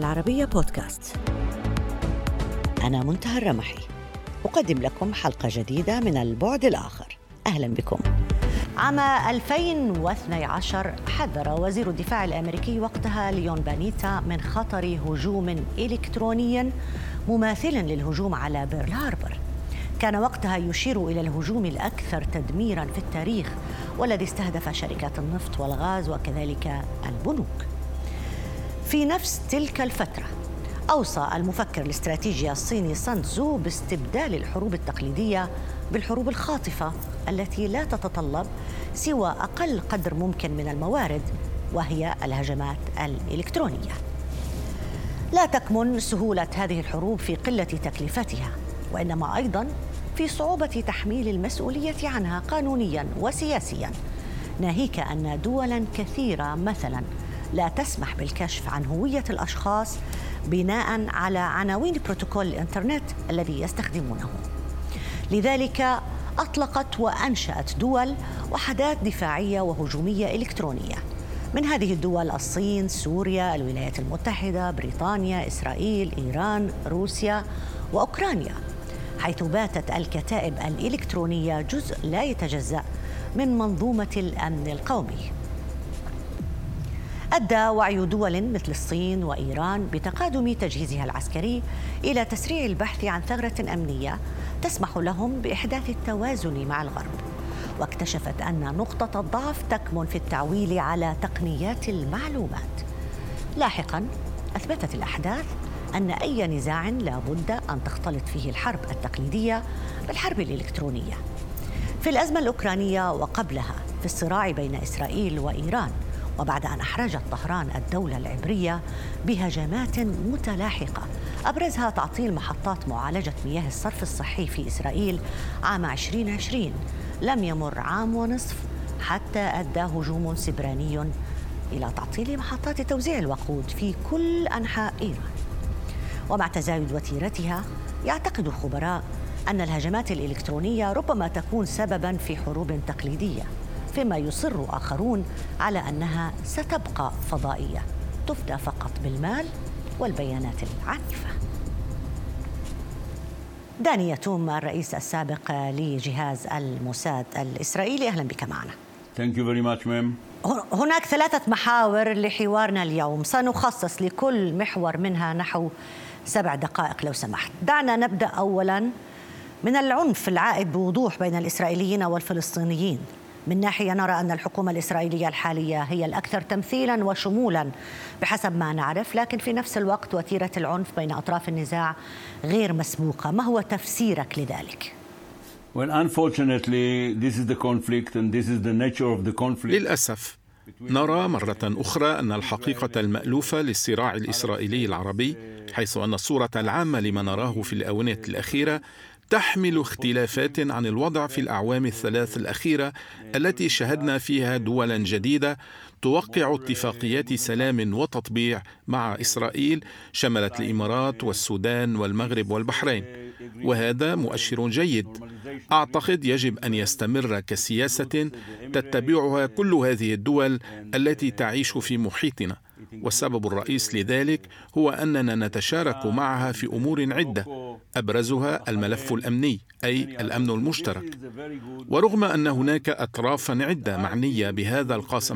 العربية بودكاست أنا منتهى الرمحي أقدم لكم حلقة جديدة من البعد الآخر أهلا بكم عام 2012 حذر وزير الدفاع الأمريكي وقتها ليون بانيتا من خطر هجوم إلكتروني مماثل للهجوم على بيرل هاربر. كان وقتها يشير إلى الهجوم الأكثر تدميرا في التاريخ والذي استهدف شركات النفط والغاز وكذلك البنوك. في نفس تلك الفترة أوصى المفكر الاستراتيجي الصيني سان تزو باستبدال الحروب التقليدية بالحروب الخاطفة التي لا تتطلب سوى أقل قدر ممكن من الموارد وهي الهجمات الإلكترونية. لا تكمن سهولة هذه الحروب في قلة تكلفتها وإنما أيضا في صعوبة تحميل المسؤولية عنها قانونيا وسياسيا ناهيك أن دولا كثيرة مثلا لا تسمح بالكشف عن هوية الأشخاص بناء على عناوين بروتوكول الإنترنت الذي يستخدمونه. لذلك أطلقت وأنشأت دول وحدات دفاعية وهجومية إلكترونية. من هذه الدول الصين، سوريا، الولايات المتحدة، بريطانيا، إسرائيل، إيران، روسيا وأوكرانيا. حيث باتت الكتائب الإلكترونية جزء لا يتجزأ من منظومة الأمن القومي. أدى وعي دول مثل الصين وإيران بتقادم تجهيزها العسكري إلى تسريع البحث عن ثغرة أمنية تسمح لهم بإحداث التوازن مع الغرب. واكتشفت أن نقطة الضعف تكمن في التعويل على تقنيات المعلومات. لاحقا أثبتت الأحداث أن أي نزاع لا بد أن تختلط فيه الحرب التقليدية بالحرب الإلكترونية. في الأزمة الأوكرانية وقبلها في الصراع بين إسرائيل وإيران وبعد أن أحرجت طهران الدولة العبرية بهجمات متلاحقة. أبرزها تعطيل محطات معالجة مياه الصرف الصحي في إسرائيل عام 2020 لم يمر عام ونصف حتى أدى هجوم سبراني إلى تعطيل محطات توزيع الوقود في كل أنحاء إيران. ومع تزايد وتيرتها يعتقد خبراء أن الهجمات الإلكترونية ربما تكون سببا في حروب تقليدية. فيما يصر آخرون على أنها ستبقى فضائية. تفدى فقط بالمال والبيانات العنيفة داني يتوم الرئيس السابق لجهاز الموساد الإسرائيلي. أهلا بك معنا. Thank you very much, ma'am. هناك ثلاثة محاور لحوارنا اليوم. سنخصص لكل محور منها نحو سبع دقائق لو سمحت. دعنا نبدأ أولا من العنف العائد بوضوح بين الإسرائيليين والفلسطينيين. من ناحية نرى أن الحكومة الإسرائيلية الحالية هي الأكثر تمثيلا وشمولا بحسب ما نعرف لكن في نفس الوقت وتيرة العنف بين أطراف النزاع غير مسبوقة ما هو تفسيرك لذلك Well, unfortunately, this is the conflict and this is the nature of the conflict. للأسف نرى مرة أخرى أن الحقيقة المألوفة للصراع الإسرائيلي العربي حيث أن الصورة العامة لما نراه في الآونة الأخيرة تحمل اختلافات عن الوضع في الأعوام الثلاث الأخيرة التي شهدنا فيها دولا جديدة توقع اتفاقيات سلام وتطبيع مع إسرائيل شملت الإمارات والسودان والمغرب والبحرين. وهذا مؤشر جيد. أعتقد يجب أن يستمر كسياسة تتبعها كل هذه الدول التي تعيش في محيطنا. والسبب الرئيس لذلك هو أننا نتشارك معها في أمور عدة. أبرزها الملف الأمني أي الأمن المشترك. ورغم أن هناك اطرافا عدة معنية بهذا القاسم